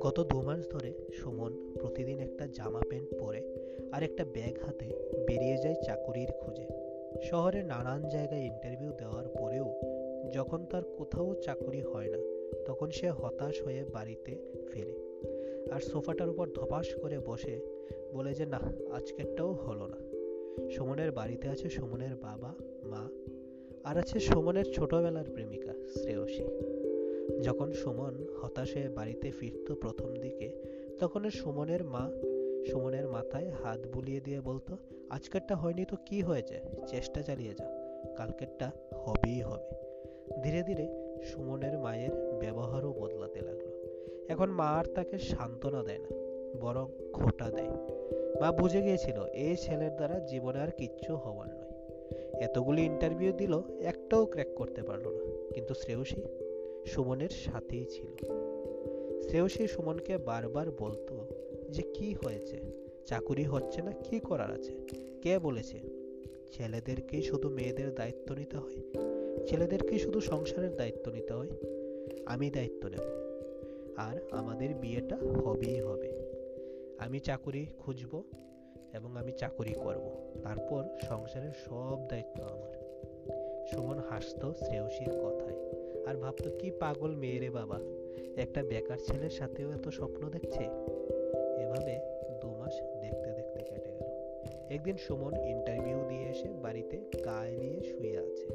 গত দু মাস ধরে সুমন প্রতিদিন একটা জামা প্যান্ট পরে আর একটা ব্যাগ হাতে বেরিয়ে যায় চাকুরির খোঁজে। শহরে নানান জায়গায় ইন্টারভিউ দেওয়ার পরেও যখন তার কোথাও চাকুরি হয় না, তখন সে হতাশ হয়ে বাড়িতে ফেরে আর সোফাটার উপর ধপাস করে বসে বলে যে না আজকেরটাও হলো না। সুমনের বাড়িতে আছে সুমনের বাবা, মা আর আছে সুমনের ছোটবেলার প্রেমিকা, শ্রেয়সী। যখন সুমন হতাশ হয়ে বাড়িতে ফিরত প্রথম দিকে, তখন সুমনের মা, সুমনের মাথায় হাত বুলিয়ে দিয়ে বলতো, আজকেরটা হয়নি তো কি হয়েছে? চেষ্টা চালিয়ে যা কালকেরটা হবেই হবে। ধীরে ধীরে সুমনের মায়ের ব্যবহারও বদলাতে লাগল। এখন মা আর তাকে সান্ত্বনা দেয় না, বরং খোটা দেয়। মা বুঝে গিয়েছিল, এই ছেলের দ্বারা জীবনে আর কিচ্ছু হওয়ার নয়। এতগুলি ইন্টারভিউ দিল, একটাও ক্র্যাক করতে পারল না। কিন্তু শ্রেয়সী সুমনের সাথেই ছিল। শ্রেয়সী সুমনকে বারবার বলতো যে, কি হয়েছে? চাকুরি হচ্ছে না? কি করার আছে? কে বলেছে, ছেলেদেরকেই শুধু মেয়েদের দায়িত্ব নিতে হয়। ছেলেদেরকেই শুধু সংসারের দায়িত্ব নিতে হয়। আমি দায়িত্ব নেব। আর আমাদের বিয়েটা হবেই হবে। আমি চাকুরি খুঁজব এবং আমি চাকুরি করব। তারপর সংসারের সব দায়িত্ব আমার। সুমন হাসত শ্রেয়সীর কথায়। আর ভাবতো, কি পাগল মেয়েরে বাবা। একটা বেকার ছেলের সাথেও এত স্বপ্ন দেখছে? এভাবে দু মাস দেখতে দেখতে কেটে গেল। একদিন সুমন ইন্টারভিউ দিয়ে এসে বাড়িতে গায়ে নিয়ে শুয়ে আছে।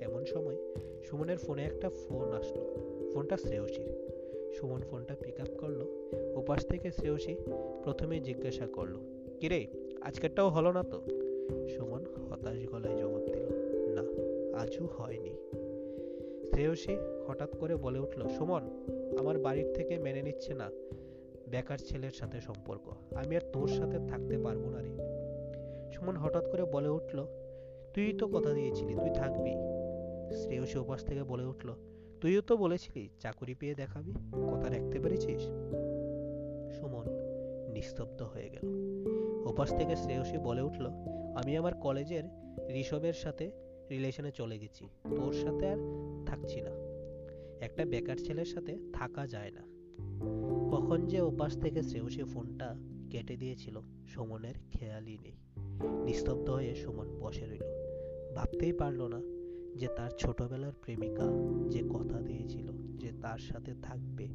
এমন সময় সুমনের ফোনে একটা ফোন আসলো। ফোনটা শ্রেয়সীর। সুমন ফোনটা পিক আপ করল। ওপাশ থেকে শ্রেয়সী প্রথমে জিজ্ঞাসা করল কিরে আজকেরটাও হলো না তো? সুমন হতাশ গলায় জবাব দিল, না, আজও হয়নি। শ্রেয়সী হঠাৎ করে বলে উঠল, সুমন, আমার বাড়ির থেকে মেনে নিচ্ছে না বেকার ছেলের সাথে সম্পর্ক। আমি আর তোর সাথে থাকতে পারব না রে। সুমন হঠাৎ করে বলে উঠল, তুই তো কথা দিয়েছিলি, তুই থাকবি। শ্রেয়সী উপাস থেকে বলে উঠল, তুইও তো বলেছিলি, চাকুরি পেয়ে দেখাবি, কথা রাখতে পেরেছিস? সুমন নিস্তব্ধ হয়ে গেল। ওপাশ থেকে শ্রেয়সী বলে উঠল, আমি আমার কলেজের ঋষভের সাথে রিলেশনে চলে গেছি। তোর সাথে আর থাকছি না। একটা বেকার ছেলের সাথে থাকা যায় না। কখন যে ওপাশ থেকে শ্রেয়সী ফোনটা কেটে দিয়েছিল, সুমনের খেয়ালই নেই। নিস্তব্ধ হয়ে সুমন বসে রইল। ভাবতেই পারল না যে তার ছোটবেলার প্রেমিকা যে কথা দিয়েছিল যে তার সাথে থাকবে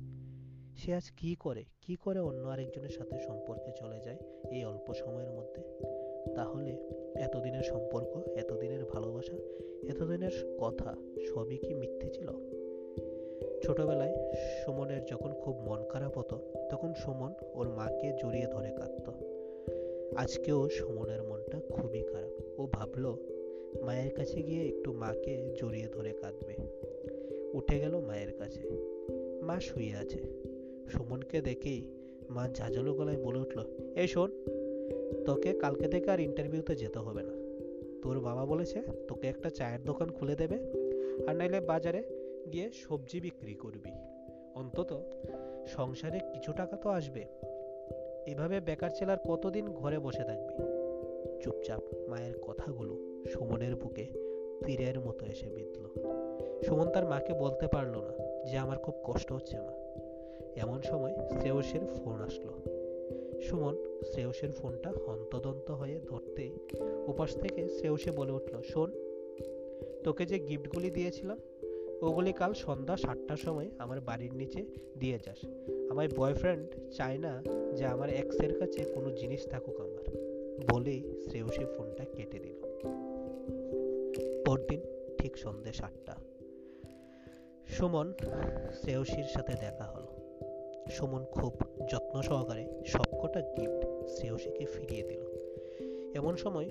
সে আজ কি করে? কি করে অন্য আরেকজনের সাথে সম্পর্কে চলে যায় এই অল্প সময়ের মধ্যে? তাহলে এতদিনের সম্পর্ক, এতদিনের ভালোবাসা, এতদিনের কথা সবই কি মিথ্যে ছিল? ছোটবেলায় সুমনের যখন খুব মন খারাপ হতো, তখন সুমন ওর মাকে জড়িয়ে ধরে কাঁদত। আজকেও সুমনের মনটা খুবই খারাপ। ও ভাবলো, মায়ের কাছে গিয়ে একটু মাকে জড়িয়ে ধরে কাঁদবে। উঠে গেল মায়ের কাছে। মা শুয়ে আছে। সুমনকে দেখেই মা ঝাঁঝালো গলায় বলে উঠল, এই শোন, তোকে কালকে থেকে আর ইন্টারভিউতে যেতে হবে না। তোর বাবা বলেছে তোকে একটা চায়ের দোকান খুলে দেবে, আর নাইলে বাজারে গিয়ে সবজি বিক্রি করবি। অন্তত সংসারে কিছু টাকা তো আসবে। এভাবে বেকার ছেলার কতদিন ঘরে বসে থাকবি? চুপচাপ মায়ের কথাগুলো সুমনের বুকে তীরের মতো এসে বিঁধল। সুমন তার মাকে বলতে পারল না যে, আমার খুব কষ্ট হচ্ছে মা। এমন সময় শ্রেয়সের ফোন আসলো। সুমন শ্রেয়সের ফোনটা হন্তদন্ত হয়ে ধরতে উপাস থেকে শ্রেয়সে বলে উঠল, শোন, তোকে যে গিফটগুলি দিয়েছিলাম, ওগুলি কাল সন্ধ্যা সাতটার সময় আমার বাড়ির নিচে দিয়ে যাস। আমার বয়ফ্রেন্ড চায় না যে আমার এক্সের কাছে কোনো জিনিস থাকুক আমার। বলেই শ্রেয়সী ফোনটা কেটে দিল। পরদিন ঠিক সন্ধ্যে সাতটা। সুমন শ্রেয়সীর সাথে দেখা হলো। সুমন খুব যত্ন সহকারে সবকটা গিফট শ্রেয়সীকে ফিরিয়ে দিল। এমন সময়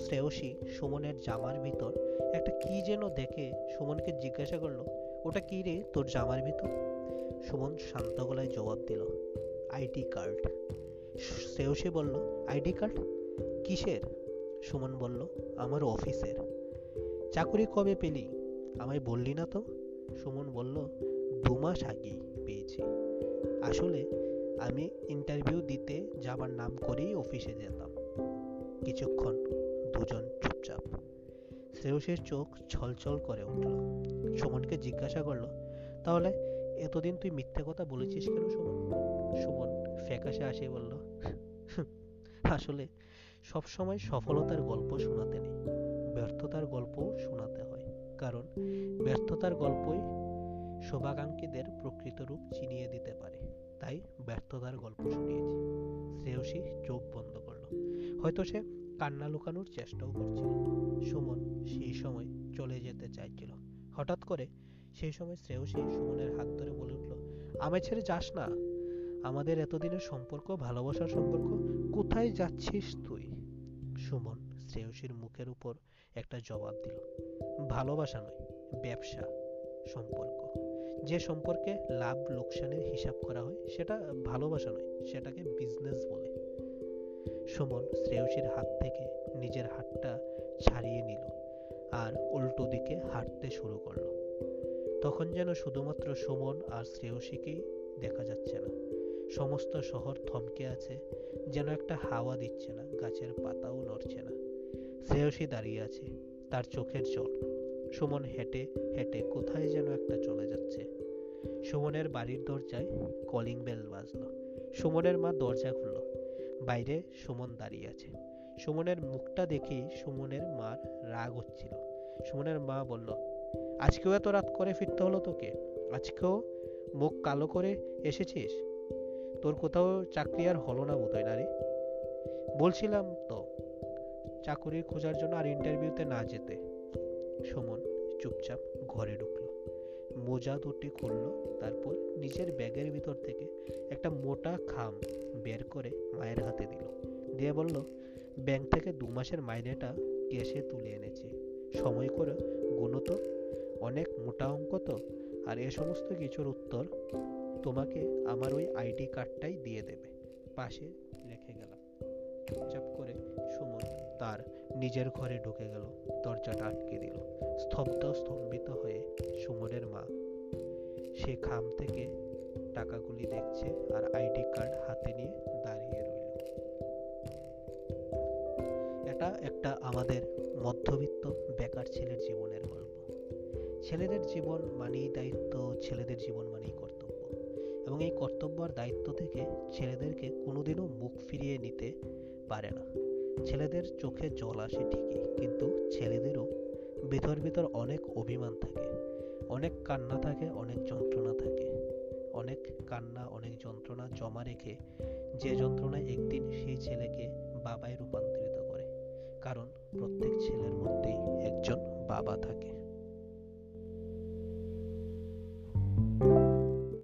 শ্রেয়সী সুমনের জামার ভিতর একটা কি যেন দেখে সুমনকে জিজ্ঞাসা করল, ওটা কি রে তোর জামার ভিতর? সুমন শান্ত গলায় জবাব দিল, আইডি কার্ড। শ্রেয়সী বলল, আইডি কার্ড? কিসের? সুমন বলল, আমার অফিসের। চাকুরি কবে পেলি? আমায় বললি না তো? সুমন বলল দু মাস আগেই পেয়েছি। আসলে আমি ইন্টারভিউ দিতে যাবার নাম করেই অফিসে যেতাম। কিছুক্ষণ দুজন চুপচাপ। শ্রেয়সের চোখ ছলছল করে উঠল। সুমনকে জিজ্ঞাসা করল, তাহলে এতদিন তুই মিথ্যে কথা বলেছিস কেন সুমন? সুমন ফ্যাকাশে আসে বলল আসলে সবসময় সফলতার গল্প শোনাতে নেই। ব্যর্থতার গল্পও শোনাতে হয়। কারণ ব্যর্থতার গল্পই শুভাকাঙ্ক্ষীদের প্রকৃত রূপ চিনিয়ে দিতে পারে। তাই ব্যর্থতার গল্প শুনিয়েছি। শ্রেয়সী চোখ বন্ধ করল। হয়তো সে কান্না লুকানোর চেষ্টাও করছিল। সুমন সেই সময় চলে যেতে চাইছিল। হঠাৎ করে সেই সময় শ্রেয়সী সুমনের হাত ধরে বলে উঠল, আমায় ছেড়ে যাস না। আমাদের এতদিনের সম্পর্ক, ভালোবাসার সম্পর্ক, কোথায় যাচ্ছিস তুই? সুমন শ্রেয়সীর মুখের উপর একটা জবাব দিল, ভালোবাসা নয়, ব্যবসা, সম্পর্ক। যে সম্পর্কে লাভ লোকসানের হিসাব করা হয়, সেটা ভালোবাসা নয়, সেটাকে বিজনেস বলে। সুমন শ্রেয়সীর হাত থেকে নিজের হাতটা ছাড়িয়ে নিল আর উল্টো দিকে হাঁটতে শুরু করল। তখন যেন শুধুমাত্র সুমন আর শ্রেয়সীকেই দেখা যাচ্ছে না। সমস্ত শহর থমকে আছে, যেন একটা হাওয়া দিচ্ছে না, গাছের পাতাও নড়ছে না। শ্রেয়সী দাঁড়িয়ে আছে, তার চোখের জল। সুমন হেঁটে হেঁটে কোথায় যেন একটা চলে যাচ্ছে। সুমনের বাড়ির দরজায় কলিং বেল বাজলো। সুমনের মা দরজা খুলল। বাইরে সুমন দাঁড়িয়ে আছে। সুমনের মুখটা দেখেই সুমনের মার রাগ হচ্ছিল। সুমনের মা বলল, আজকেও এত রাত করে ফিরতে হলো তোকে? আজকেও মুখ কালো করে এসেছিস? তোর কোথাও চাকরি আর হলো না বোধহয় না রে বলছিলাম তো চাকরি খোঁজার জন্য আর ইন্টারভিউতে না যেতে। সুমন চুপচাপ ঘরে ঢুকলো। মোজা দুটি খুললো, তারপর নিজের ব্যাগের ভিতর থেকে একটা মোটা খাম বের করে মায়ের হাতে দিল। দিয়ে বলল, ব্যাংক থেকে দু মাসের মাইনেটা কেসে তুলে এনেছি। সময় করে গুনো তো। অনেক মোটা অঙ্ক তো। আর এ সমস্ত কিছুর উত্তর তোমাকে আমার ওই আইডি কার্ডটাই দিয়ে দেবে। পাশে রেখে গেলাম। চুপচাপ করে সুমন তার নিজের ঘরে ঢুকে গেল। দরজাটা আটকে দিল। স্তব্ধ, স্তম্ভিত হয়ে সুমনের মা। সে খাম থেকে টাকাগুলি দেখছে আর আইডি কার্ড হাতে নিয়ে দাঁড়িয়ে রইল। এটা একটা আমাদের মধ্যবিত্ত বেকার ছেলের জীবনের গল্প। ছেলেদের জীবন মানেই দায়িত্ব, ছেলেদের জীবন মানেই কর্তব্য। এবং এই কর্তব্য আর দায়িত্ব থেকে ছেলেদেরকে কোনোদিনও মুখ ফিরিয়ে নিতে পারে না। ছেলেদের চোখে জল আসে ঠিকই, কিন্তু ছেলেদেরও ভিতর ভিতর অনেক অভিমান থাকে। অনেক কান্না থাকে, অনেক যন্ত্রণা থাকে। অনেক কান্না, অনেক যন্ত্রণা জমা রেখে যে যন্ত্রণা একদিন সেই ছেলেকে বাবায় রূপান্তরিত করে। কারণ প্রত্যেক ছেলের মধ্যেই একজন বাবা থাকে।